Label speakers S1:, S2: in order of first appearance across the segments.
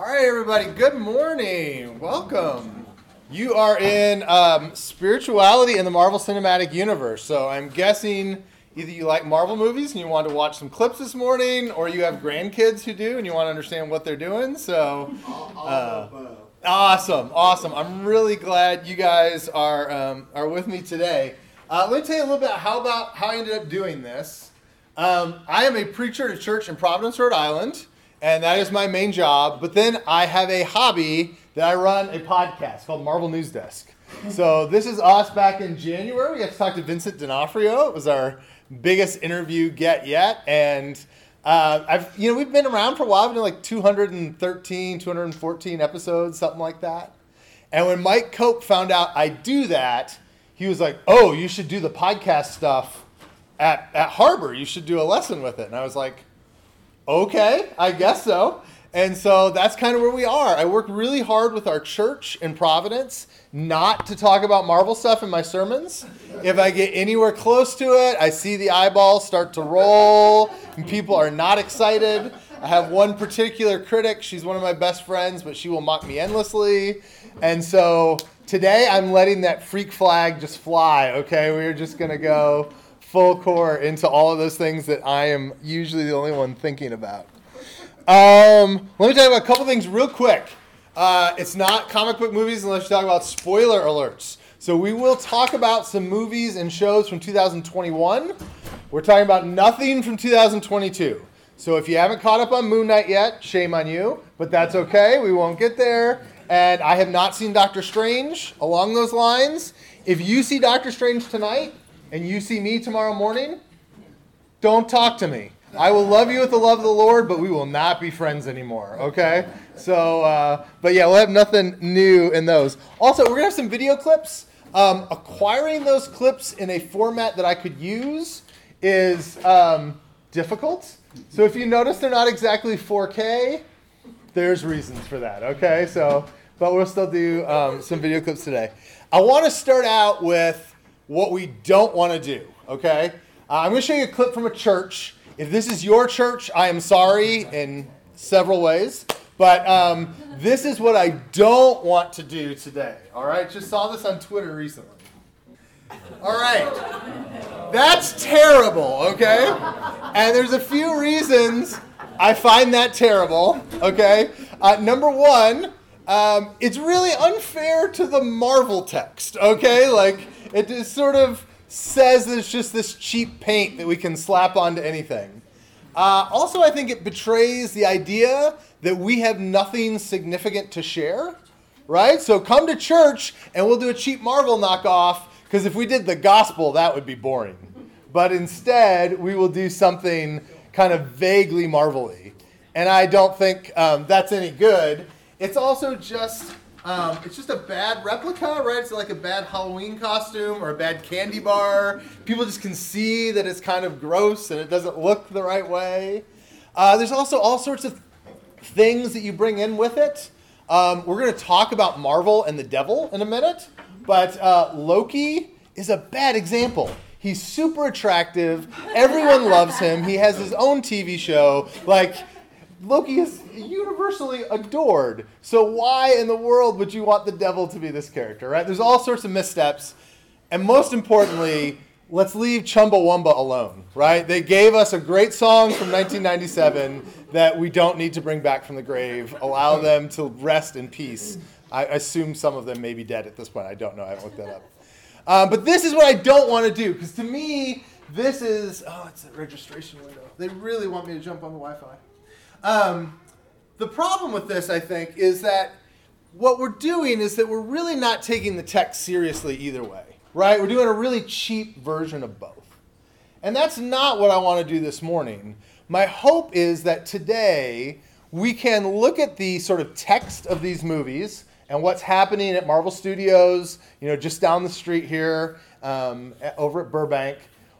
S1: All right, everybody. Good morning. Welcome. You are in um, spirituality in the Marvel Cinematic Universe. So I'm guessing either you like Marvel movies and you want to watch some clips this morning, or you have grandkids who do and you want to understand what they're doing. So, uh, awesome, awesome. I'm really glad you guys are um, are with me today. Uh, let me tell you a little bit how about how I ended up doing this. Um, I am a preacher at a church in Providence, Rhode Island and that is my main job. But then I have a hobby that I run a podcast called Marvel News Desk. So this is us back in January. We got to talk to Vincent D'Onofrio. It was our biggest interview get yet, and uh, I've you know we've been around for a while. We've done like 213, 214 episodes, something like that. And when Mike Cope found out I do that, he was like, "Oh, you should do the podcast stuff at at Harbor. You should do a lesson with it." And I was like okay, I guess so. And so that's kind of where we are. I work really hard with our church in Providence not to talk about Marvel stuff in my sermons. If I get anywhere close to it, I see the eyeballs start to roll and people are not excited. I have one particular critic. She's one of my best friends, but she will mock me endlessly. And so today I'm letting that freak flag just fly, okay? We're just going to go full core into all of those things that I am usually the only one thinking about. Um, let me tell you about a couple things real quick. Uh, it's not comic book movies unless you talk about spoiler alerts. So we will talk about some movies and shows from 2021. We're talking about nothing from 2022. So if you haven't caught up on Moon Knight yet, shame on you, but that's okay. We won't get there. And I have not seen Doctor Strange along those lines. If you see Doctor Strange tonight, and you see me tomorrow morning, don't talk to me. I will love you with the love of the Lord, but we will not be friends anymore, okay? So, uh, but yeah, we'll have nothing new in those. Also, we're gonna have some video clips. Um, acquiring those clips in a format that I could use is um, difficult. So if you notice they're not exactly 4K, there's reasons for that, okay? So, but we'll still do um, some video clips today. I want to start out with what we don't want to do, okay? Uh, I'm going to show you a clip from a church. If this is your church, I am sorry in several ways, but um, this is what I don't want to do today, all right? Just saw this on Twitter recently. All right. That's terrible, okay? And there's a few reasons I find that terrible, okay? Uh, number one, um, it's really unfair to the Marvel text, okay? Like, it just sort of says that it's just this cheap paint that we can slap onto anything. Uh, also, I think it betrays the idea that we have nothing significant to share, right? So come to church and we'll do a cheap Marvel knockoff because if we did the gospel, that would be boring. But instead, we will do something kind of vaguely marvelly. And I don't think um, that's any good. It's also just um, it's just a bad replica, right? It's like a bad Halloween costume or a bad candy bar. People just can see that it's kind of gross and it doesn't look the right way. Uh, there's also all sorts of things that you bring in with it. Um, we're going to talk about Marvel and the devil in a minute, but uh, Loki is a bad example. He's super attractive. Everyone loves him. He has his own TV show. Like, Loki is universally adored. So why in the world would you want the devil to be this character, right? There's all sorts of missteps. And most importantly, let's leave Chumbawamba alone, right? They gave us a great song from 1997 that we don't need to bring back from the grave. Allow them to rest in peace. I assume some of them may be dead at this point. I don't know. I haven't looked that up. Um, but this is what I don't want to do because to me, this is oh, it's a registration window. They really want me to jump on the Wi-Fi. Um, the problem with this, I think, is that what we're doing is that we're really not taking the text seriously either way, right? We're doing a really cheap version of both. And that's not what I want to do this morning. My hope is that today we can look at the sort of text of these movies and what's happening at Marvel Studios, you know, just down the street here um, over at Burbank.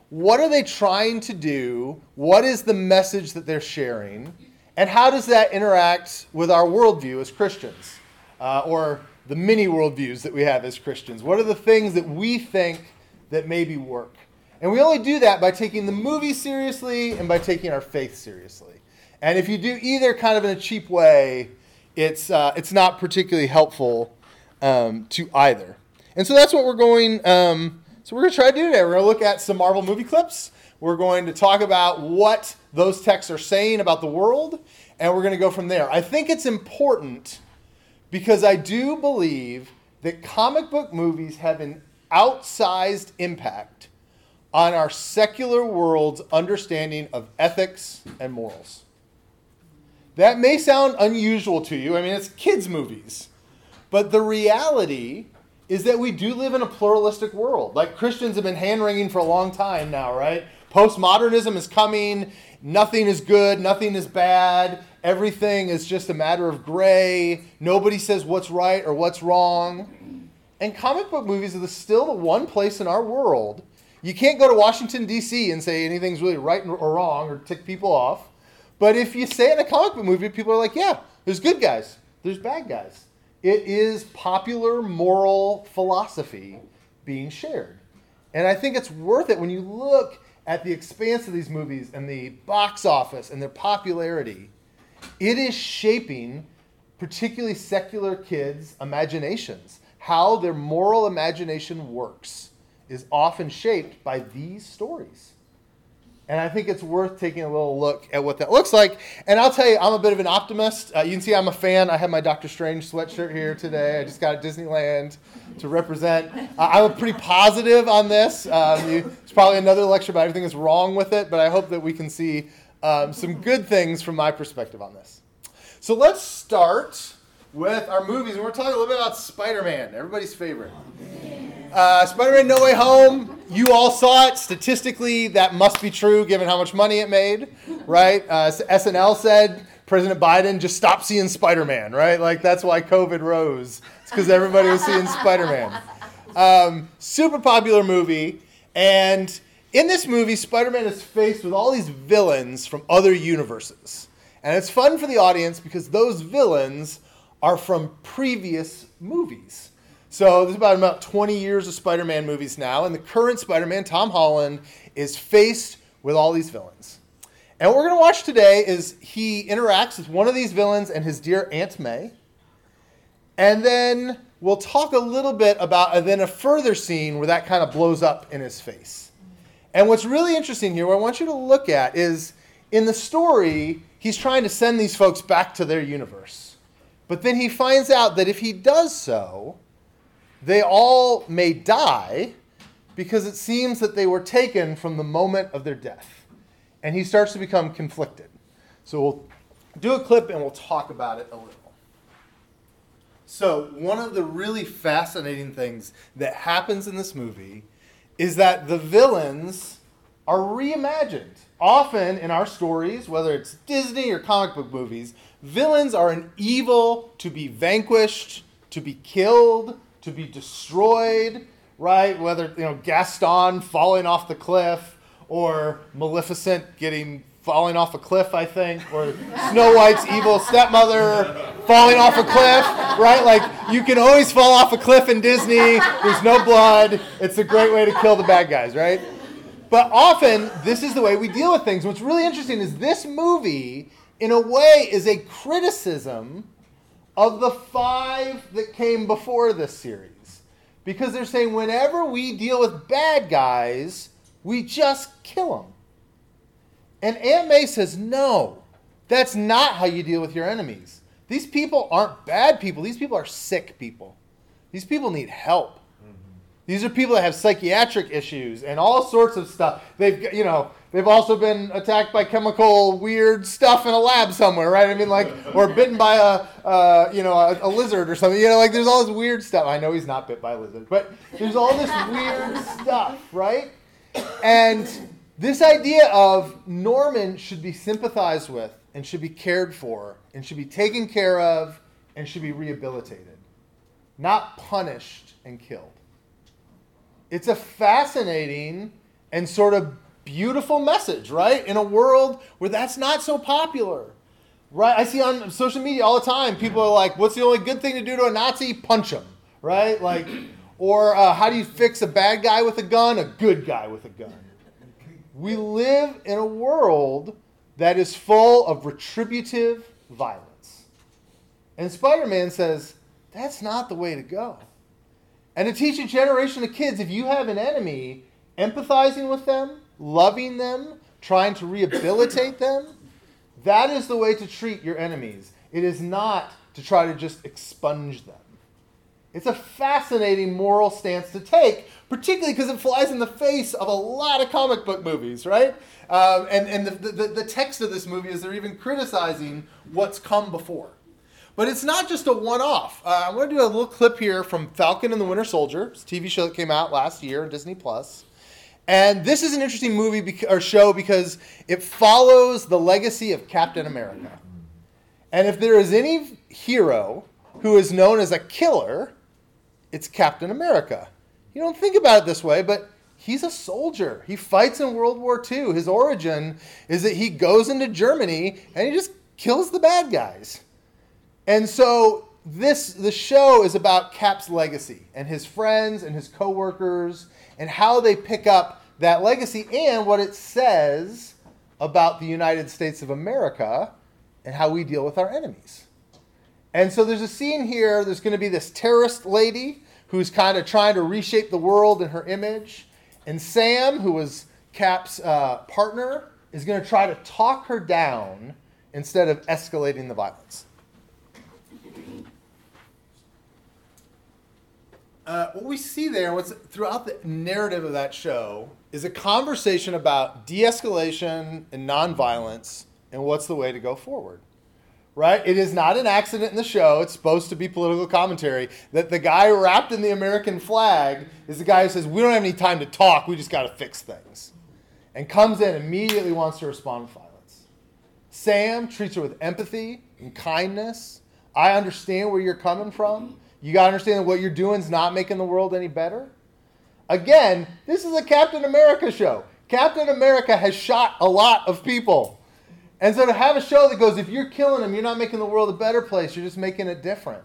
S1: What are they trying to do? What is the message that they're sharing? And how does that interact with our worldview as Christians? Uh, or the many worldviews that we have as Christians? What are the things that we think that maybe work? And we only do that by taking the movie seriously and by taking our faith seriously. And if you do either kind of in a cheap way, it's uh, it's not particularly helpful um, to either. And so that's what we're going. Um, so we're going to try to do today. We're going to look at some Marvel movie clips. We're going to talk about what those texts are saying about the world, and we're going to go from there. I think it's important because I do believe that comic book movies have an outsized impact on our secular world's understanding of ethics and morals. That may sound unusual to you. I mean, it's kids' movies. But the reality is that we do live in a pluralistic world. Like Christians have been hand wringing for a long time now, right? Postmodernism is coming. Nothing is good. Nothing is bad. Everything is just a matter of gray. Nobody says what's right or what's wrong. And comic book movies are still the one place in our world. You can't go to Washington, D.C. and say anything's really right or wrong or tick people off. But if you say it in a comic book movie, people are like, yeah, there's good guys, there's bad guys. It is popular moral philosophy being shared. And I think it's worth it when you look at the expanse of these movies and the box office and their popularity. It is shaping particularly secular kids' imaginations. How their moral imagination works is often shaped by these stories. And I think it's worth taking a little look at what that looks like. And I'll tell you, I'm a bit of an optimist. Uh, you can see I'm a fan. I have my Doctor Strange sweatshirt here today. I just got at Disneyland to represent. Uh, I'm pretty positive on this. Um, you, it's probably another lecture about everything that's wrong with it, but I hope that we can see um, some good things from my perspective on this. So let's start with our movies. And we're talking a little bit about Spider Man, everybody's favorite. Uh, Spider Man No Way Home, you all saw it. Statistically, that must be true given how much money it made, right? Uh, SNL said President Biden just stopped seeing Spider Man, right? Like, that's why COVID rose. It's because everybody was seeing Spider Man. Um, super popular movie. And in this movie, Spider Man is faced with all these villains from other universes. And it's fun for the audience because those villains are from previous movies. So there's about about 20 years of Spider-Man movies now, and the current Spider-Man, Tom Holland, is faced with all these villains. And what we're going to watch today is he interacts with one of these villains and his dear Aunt May. And then we'll talk a little bit about and then a further scene where that kind of blows up in his face. And what's really interesting here, what I want you to look at is in the story, he's trying to send these folks back to their universe. But then he finds out that if he does so, they all may die because it seems that they were taken from the moment of their death. And he starts to become conflicted. So we'll do a clip and we'll talk about it a little. So, one of the really fascinating things that happens in this movie is that the villains are reimagined. Often in our stories, whether it's Disney or comic book movies, villains are an evil to be vanquished, to be killed, to be destroyed, right? Whether, you know, Gaston falling off the cliff or Maleficent getting falling off a cliff, I think, or Snow White's evil stepmother falling off a cliff, right? Like you can always fall off a cliff in Disney. There's no blood. It's a great way to kill the bad guys, right? But often this is the way we deal with things. What's really interesting is this movie, in a way, is a criticism of the five that came before this series. Because they're saying whenever we deal with bad guys, we just kill them. And Aunt May says, no, that's not how you deal with your enemies. These people aren't bad people, these people are sick people. These people need help. Mm-hmm. These are people that have psychiatric issues and all sorts of stuff. They've, you know, They've also been attacked by chemical weird stuff in a lab somewhere, right? I mean, like, or bitten by a, uh, you know, a, a, lizard or something. You know, like, there's all this weird stuff. I know he's not bit by a lizard, but there's all this weird stuff, right? And this idea of Norman should be sympathized with and should be cared for and should be taken care of and should be rehabilitated, not punished and killed. It's a fascinating and sort of beautiful message, right? In a world where that's not so popular. Right? I see on social media all the time people are like, what's the only good thing to do to a Nazi? Punch him. Right? Like, or uh, how do you fix a bad guy with a gun? A good guy with a gun. We live in a world that is full of retributive violence. And Spider Man says, that's not the way to go. And to teach a generation of kids, if you have an enemy, empathizing with them, loving them, trying to rehabilitate them, that is the way to treat your enemies. It is not to try to just expunge them. It's a fascinating moral stance to take, particularly because it flies in the face of a lot of comic book movies, right? Um, and and the, the, the text of this movie is they're even criticizing what's come before. But it's not just a one off. Uh, I'm going to do a little clip here from Falcon and the Winter Soldier, it's a TV show that came out last year on Disney Plus. And this is an interesting movie beca- or show because it follows the legacy of Captain America. And if there is any hero who is known as a killer, it's Captain America. You don't think about it this way, but he's a soldier. He fights in World War II. His origin is that he goes into Germany and he just kills the bad guys. And so this the show is about Cap's legacy and his friends and his coworkers and how they pick up that legacy and what it says about the United States of America and how we deal with our enemies. And so there's a scene here, there's going to be this terrorist lady who's kind of trying to reshape the world in her image. And Sam, who was Cap's uh, partner, is going to try to talk her down instead of escalating the violence. Uh, what we see there, what's throughout the narrative of that show, is a conversation about de-escalation and nonviolence and what's the way to go forward. Right? It is not an accident in the show. It's supposed to be political commentary that the guy wrapped in the American flag is the guy who says, We don't have any time to talk, we just got to fix things. And comes in immediately wants to respond with violence. Sam treats her with empathy and kindness. I understand where you're coming from. You got to understand that what you're doing is not making the world any better. Again, this is a Captain America show. Captain America has shot a lot of people. And so to have a show that goes, if you're killing them, you're not making the world a better place, you're just making it different.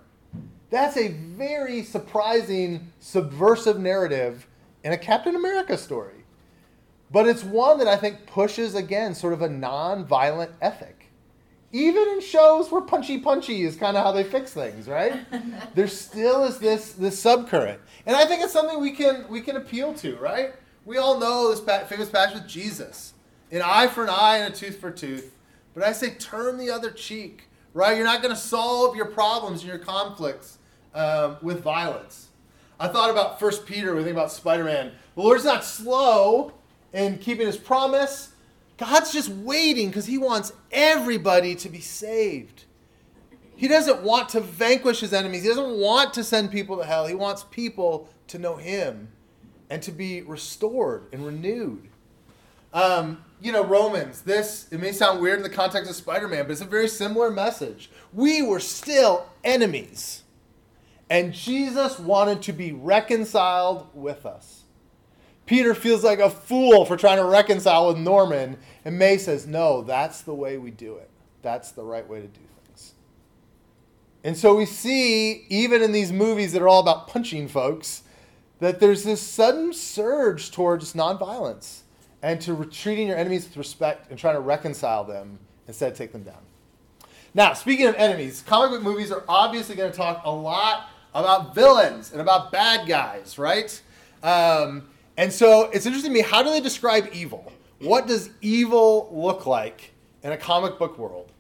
S1: That's a very surprising, subversive narrative in a Captain America story. But it's one that I think pushes, again, sort of a non violent ethic even in shows where punchy punchy is kind of how they fix things, right? there still is this this subcurrent, and I think it's something we can we can appeal to, right? We all know this famous passage with Jesus: an eye for an eye and a tooth for a tooth. But I say turn the other cheek, right? You're not going to solve your problems and your conflicts um, with violence. I thought about First Peter. We think about Spider-Man. The Lord's not slow in keeping His promise God's just waiting because he wants everybody to be saved. He doesn't want to vanquish his enemies. He doesn't want to send people to hell. He wants people to know him and to be restored and renewed. Um, you know, Romans, this, it may sound weird in the context of Spider Man, but it's a very similar message. We were still enemies, and Jesus wanted to be reconciled with us. Peter feels like a fool for trying to reconcile with Norman, and May says, No, that's the way we do it. That's the right way to do things. And so we see, even in these movies that are all about punching folks, that there's this sudden surge towards nonviolence and to treating your enemies with respect and trying to reconcile them instead of take them down. Now, speaking of enemies, comic book movies are obviously going to talk a lot about villains and about bad guys, right? Um, and so it's interesting to me how do they describe evil? What does evil look like in a comic book world?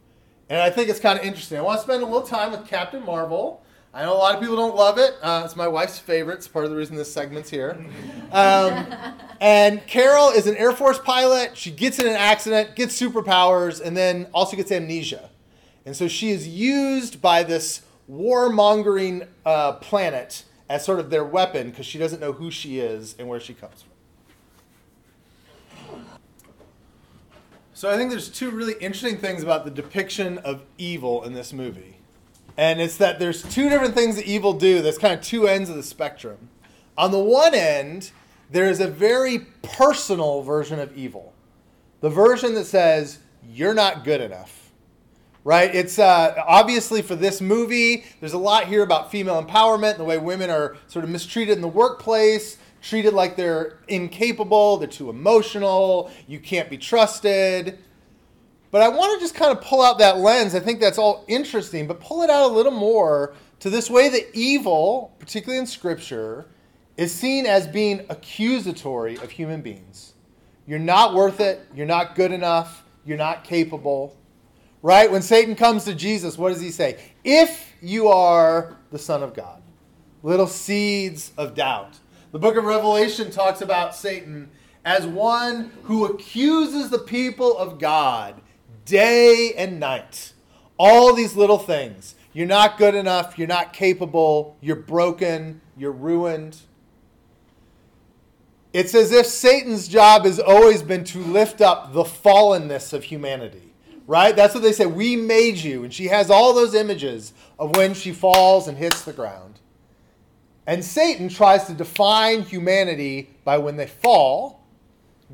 S1: And I think it's kind of interesting. I want to spend a little time with Captain Marvel. I know a lot of people don't love it. Uh, it's my wife's favorite. It's part of the reason this segment's here. Um, and Carol is an Air Force pilot. She gets in an accident, gets superpowers, and then also gets amnesia. And so she is used by this warmongering uh, planet as sort of their weapon because she doesn't know who she is and where she comes from. So I think there's two really interesting things about the depiction of evil in this movie. And it's that there's two different things that evil do. There's kind of two ends of the spectrum. On the one end, there is a very personal version of evil. The version that says, you're not good enough right? It's uh, obviously for this movie, there's a lot here about female empowerment, and the way women are sort of mistreated in the workplace, treated like they're incapable, they're too emotional, you can't be trusted. But I want to just kind of pull out that lens. I think that's all interesting, but pull it out a little more to this way that evil, particularly in Scripture, is seen as being accusatory of human beings. You're not worth it. You're not good enough. You're not capable. Right? When Satan comes to Jesus, what does he say? If you are the Son of God. Little seeds of doubt. The book of Revelation talks about Satan as one who accuses the people of God day and night. All these little things. You're not good enough. You're not capable. You're broken. You're ruined. It's as if Satan's job has always been to lift up the fallenness of humanity, right? That's what they say. We made you. And she has all those images of when she falls and hits the ground. And Satan tries to define humanity by when they fall.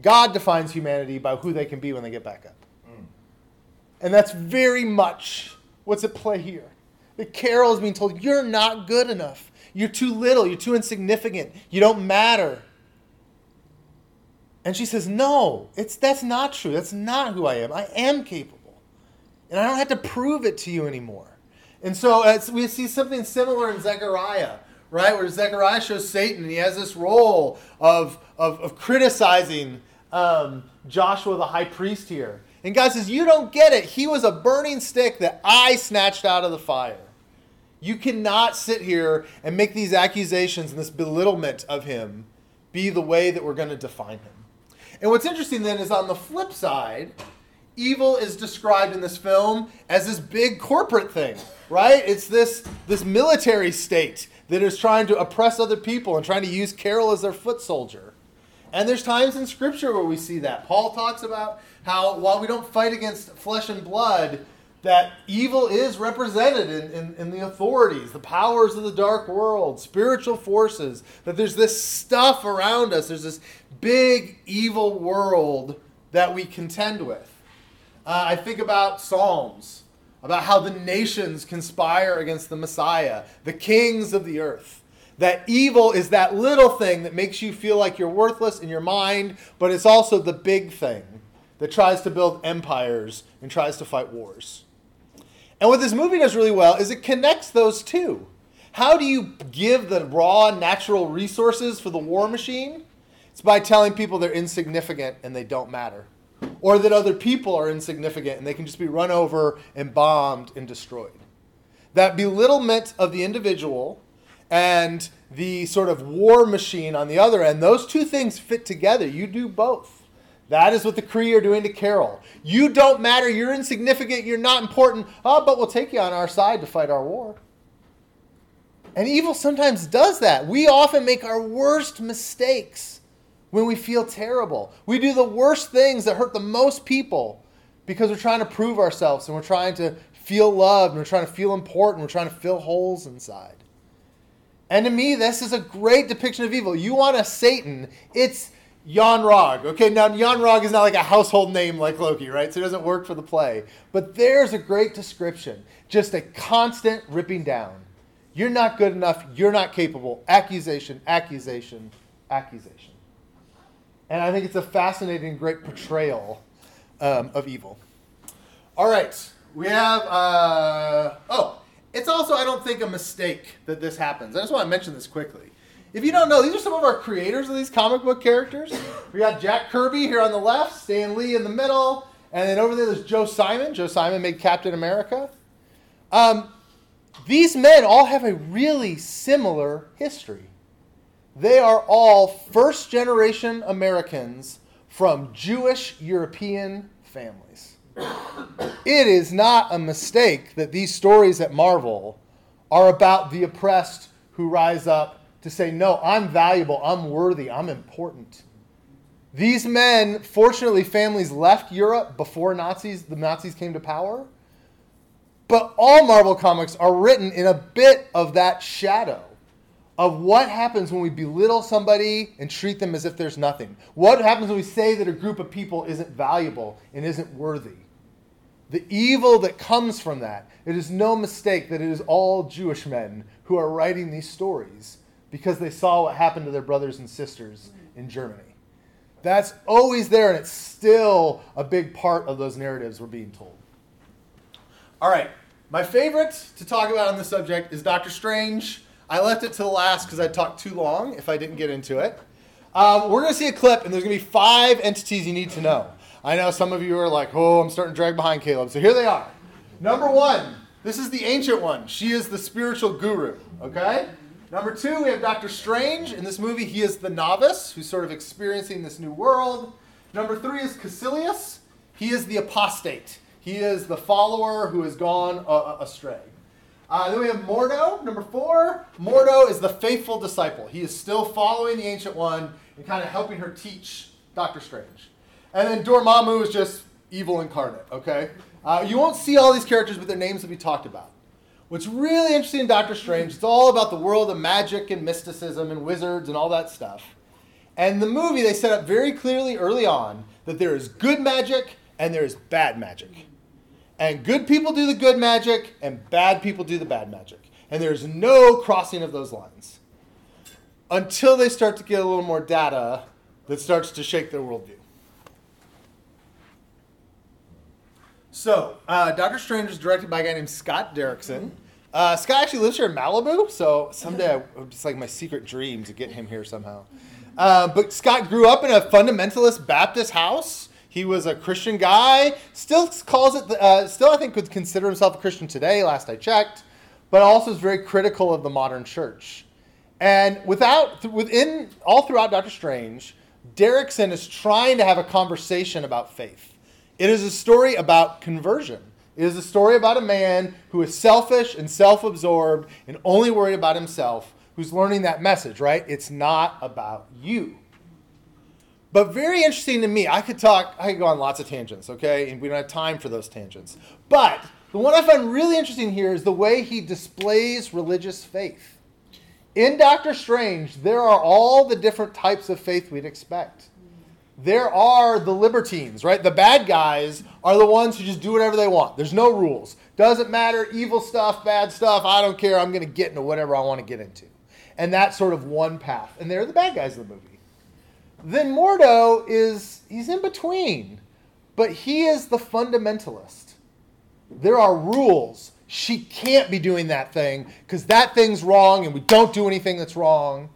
S1: God defines humanity by who they can be when they get back up. Mm. And that's very much what's at play here. The Carol is being told, You're not good enough. You're too little. You're too insignificant. You don't matter. And she says, No, it's, that's not true. That's not who I am. I am capable. And I don't have to prove it to you anymore. And so we see something similar in Zechariah, right? Where Zechariah shows Satan and he has this role of, of, of criticizing um, Joshua the high priest here. And God says, You don't get it. He was a burning stick that I snatched out of the fire. You cannot sit here and make these accusations and this belittlement of him be the way that we're going to define him. And what's interesting then is on the flip side, evil is described in this film as this big corporate thing, right? It's this this military state that is trying to oppress other people and trying to use Carol as their foot soldier. And there's times in scripture where we see that. Paul talks about how while we don't fight against flesh and blood, that evil is represented in, in, in, the authorities, the powers of the dark world, spiritual forces, that there's this stuff around us. There's this big evil world that we contend with. Uh, I think about Psalms, about how the nations conspire against the Messiah, the kings of the earth. That evil is that little thing that makes you feel like you're worthless in your mind, but it's also the big thing that tries to build empires and tries to fight wars. And what this movie does really well is it connects those two. How do you give the raw natural resources for the war machine? It's by telling people they're insignificant and they don't matter. Or that other people are insignificant and they can just be run over and bombed and destroyed. That belittlement of the individual and the sort of war machine on the other end, those two things fit together. You do both. That is what the Kree are doing to Carol. You don't matter. You're insignificant. You're not important. Oh, but we'll take you on our side to fight our war. And evil sometimes does that. We often make our worst mistakes when we feel terrible. We do the worst things that hurt the most people because we're trying to prove ourselves and we're trying to feel loved and we're trying to feel important. We're trying to fill holes inside. And to me, this is a great depiction of evil. You want a Satan, it's Yon-Rogg. Okay, now Yon-Rogg is not like a household name like Loki, right? So it doesn't work for the play. But there's a great description. Just a constant ripping down. You're not good enough. You're not capable. Accusation, accusation, accusation. And I think it's a fascinating, great portrayal um, of evil. All right, we have. Uh, oh, it's also, I don't think, a mistake that this happens. I just want to mention this quickly. If you don't know, these are some of our creators of these comic book characters. We got Jack Kirby here on the left, Stan Lee in the middle, and then over there there's Joe Simon. Joe Simon made Captain America. Um, these men all have a really similar history. They are all first generation Americans from Jewish European families. It is not a mistake that these stories at Marvel are about the oppressed who rise up to say, no, I'm valuable, I'm worthy, I'm important. These men, fortunately, families left Europe before Nazis, the Nazis came to power. But all Marvel comics are written in a bit of that shadow of what happens when we belittle somebody and treat them as if there's nothing. What happens when we say that a group of people isn't valuable and isn't worthy? The evil that comes from that. It is no mistake that it is all Jewish men who are writing these stories because they saw what happened to their brothers and sisters in Germany. That's always there, and it's still a big part of those narratives we're being told. All right, my favorite to talk about on this subject is Doctor Strange. I left it to the last because I talked too long if I didn't get into it. Um, we're going to see a clip, and there's going to be five entities you need to know. I know some of you are like, oh, I'm starting to drag behind Caleb. So here they are. Number one, this is the ancient one. She is the spiritual guru, okay? Number two, we have Doctor Strange. In this movie, he is the novice who's sort of experiencing this new world. Number three is Kaecilius. He is the apostate. He is the follower who has gone uh, astray. Uh, then we have Mordo, number four. Mordo is the faithful disciple. He is still following the Ancient One and kind of helping her teach Doctor Strange. And then Dormammu is just evil incarnate, okay? Uh, you won't see all these characters, but their names will be talked about. What's really interesting in Doctor Strange, it's all about the world of magic and mysticism and wizards and all that stuff. And the movie, they set up very clearly early on that there is good magic and there is bad magic. And good people do the good magic, and bad people do the bad magic. And there's no crossing of those lines until they start to get a little more data that starts to shake their worldview. So, uh, Doctor Strange is directed by a guy named Scott Derrickson. Uh, Scott actually lives here in Malibu, so someday it's like my secret dream to get him here somehow. Uh, but Scott grew up in a fundamentalist Baptist house. He was a Christian guy. Still calls it. Uh, still, I think would consider himself a Christian today. Last I checked, but also is very critical of the modern church. And without within all throughout Doctor Strange, Derrickson is trying to have a conversation about faith. It is a story about conversion. It is a story about a man who is selfish and self-absorbed and only worried about himself, who's learning that message. Right? It's not about you. But very interesting to me. I could talk, I could go on lots of tangents, okay? And we don't have time for those tangents. But the one I find really interesting here is the way he displays religious faith. In Doctor Strange, there are all the different types of faith we'd expect. There are the libertines, right? The bad guys are the ones who just do whatever they want. There's no rules. Doesn't matter, evil stuff, bad stuff, I don't care. I'm going to get into whatever I want to get into. And that's sort of one path. And they're the bad guys of the movie. Then Mordo is, he's in between, but he is the fundamentalist. There are rules. She can't be doing that thing because that thing's wrong and we don't do anything that's wrong.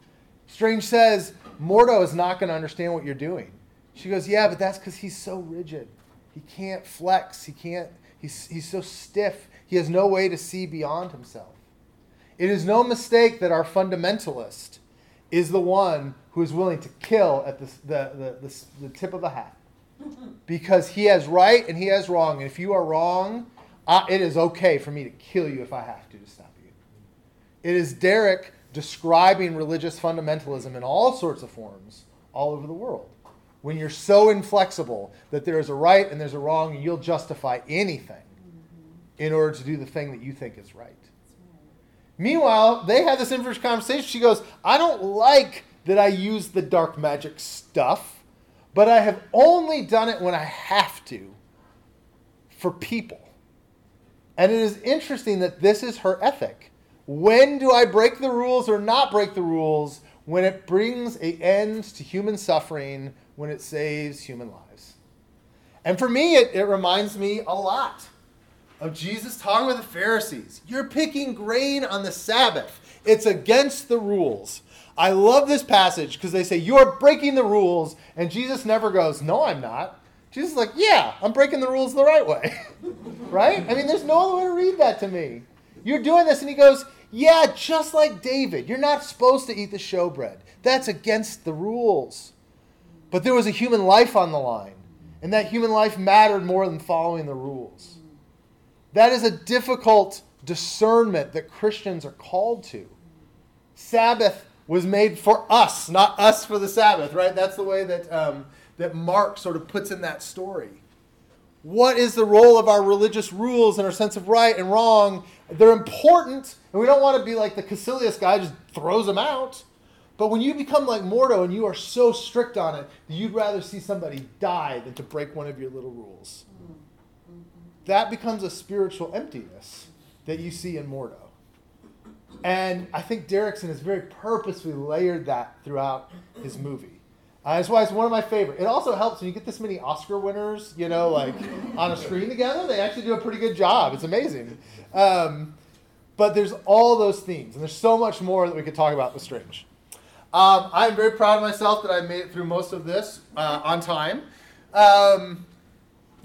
S1: Strange says, Mordo is not going to understand what you're doing. She goes, Yeah, but that's because he's so rigid. He can't flex. He can't, he's, he's so stiff. He has no way to see beyond himself. It is no mistake that our fundamentalist is the one who is willing to kill at the, the, the, the, the tip of a hat. Because he has right and he has wrong. And if you are wrong, uh, it is okay for me to kill you if I have to to stop you. It is Derek describing religious fundamentalism in all sorts of forms all over the world. When you're so inflexible that there is a right and there's a wrong, and you'll justify anything in order to do the thing that you think is right. Meanwhile, they had this interesting conversation. She goes, I don't like that I use the dark magic stuff, but I have only done it when I have to for people. And it is interesting that this is her ethic. When do I break the rules or not break the rules? When it brings an end to human suffering, when it saves human lives. And for me, it, it reminds me a lot of Jesus talking with the Pharisees. You're picking grain on the Sabbath, it's against the rules. I love this passage because they say, You're breaking the rules. And Jesus never goes, No, I'm not. Jesus is like, Yeah, I'm breaking the rules the right way. right? I mean, there's no other way to read that to me. You're doing this. And he goes, Yeah, just like David. You're not supposed to eat the showbread. That's against the rules. But there was a human life on the line. And that human life mattered more than following the rules. That is a difficult discernment that Christians are called to. Sabbath was made for us, not us for the Sabbath, right? That's the way that, um, that Mark sort of puts in that story. What is the role of our religious rules and our sense of right and wrong? They're important, and we don't want to be like the Kaecilius guy, just throws them out. But when you become like Mordo and you are so strict on it, you'd rather see somebody die than to break one of your little rules. That becomes a spiritual emptiness that you see in Mordo. And I think Derrickson has very purposefully layered that throughout his movie. Uh, that's why it's one of my favorite. It also helps when you get this many Oscar winners, you know, like on a screen together. They actually do a pretty good job. It's amazing. Um, but there's all those themes, and there's so much more that we could talk about with Strange. Um, I'm very proud of myself that I made it through most of this uh, on time. Um,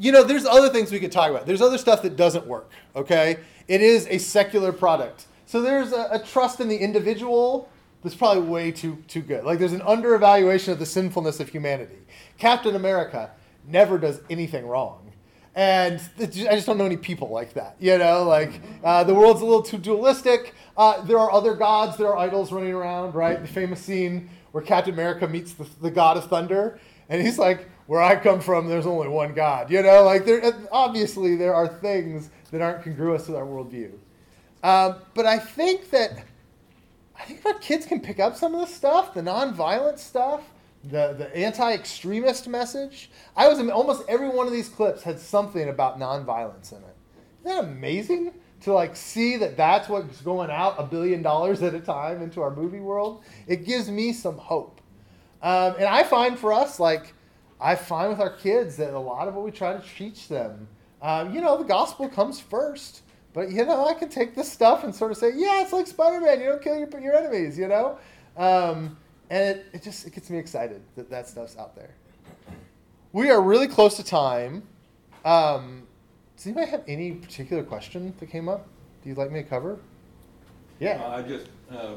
S1: you know, there's other things we could talk about. There's other stuff that doesn't work. Okay, it is a secular product, so there's a, a trust in the individual that's probably way too too good. Like there's an underevaluation of the sinfulness of humanity. Captain America never does anything wrong. And I just don't know any people like that. You know, like uh, the world's a little too dualistic. Uh, there are other gods, there are idols running around, right? The famous scene where Captain America meets the, the god of thunder, and he's like, "Where I come from, there's only one God." You know, like there obviously there are things that aren't congruous with our worldview. Um, but I think that I think if our kids can pick up some of this stuff, the nonviolent stuff, the, the anti-extremist message. I was almost every one of these clips had something about nonviolence in it. Isn't that amazing to like see that that's what's going out a billion dollars at a time into our movie world? It gives me some hope. Um, and I find for us, like, I find with our kids that a lot of what we try to teach them, um, you know, the gospel comes first. But you know, I can take this stuff and sort of say, yeah, it's like Spider-Man. You don't kill your, your enemies, you know. Um, and it, it just it gets me excited that that stuff's out there. We are really close to time. Um, does anybody have any particular question that came up? Do you like me to cover? Yeah.
S2: Uh, I just, uh,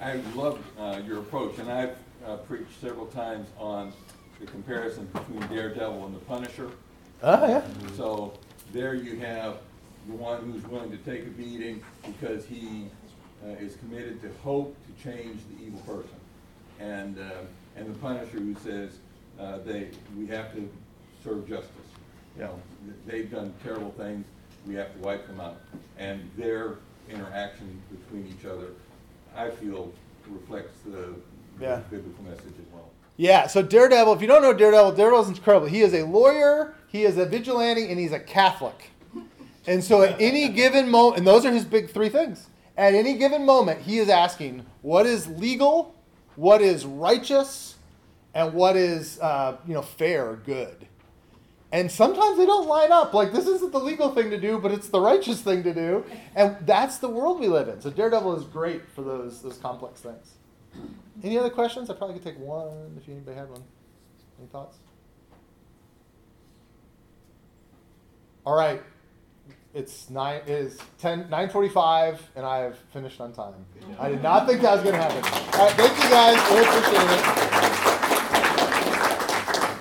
S2: I love uh, your approach, and I've uh, preached several times on the comparison between Daredevil and the Punisher.
S1: Oh yeah.
S2: So there you have the one who's willing to take a beating because he uh, is committed to hope to change the evil person, and uh, and the Punisher who says uh, they we have to serve justice. You know, they've done terrible things. We have to wipe them out, and their interaction between each other, I feel, reflects the
S1: Yeah.
S2: biblical message as well.
S1: Yeah, so Daredevil, if you don't know Daredevil, Daredevil's incredible. He is a lawyer, he is a vigilante, and he's a Catholic. And so at any given moment, and those are his big three things. At any given moment, he is asking what is legal, what is righteous, and what is uh, you know fair or good. And sometimes they don't line up. Like this isn't the legal thing to do, but it's the righteous thing to do. And that's the world we live in. So Daredevil is great for those those complex things. Any other questions? I probably could take one if anybody had one. Any thoughts? All right. It's nine. It is ten nine forty five, and I have finished on time. I did not think that was going to happen. All right. Thank you guys. Really appreciate it.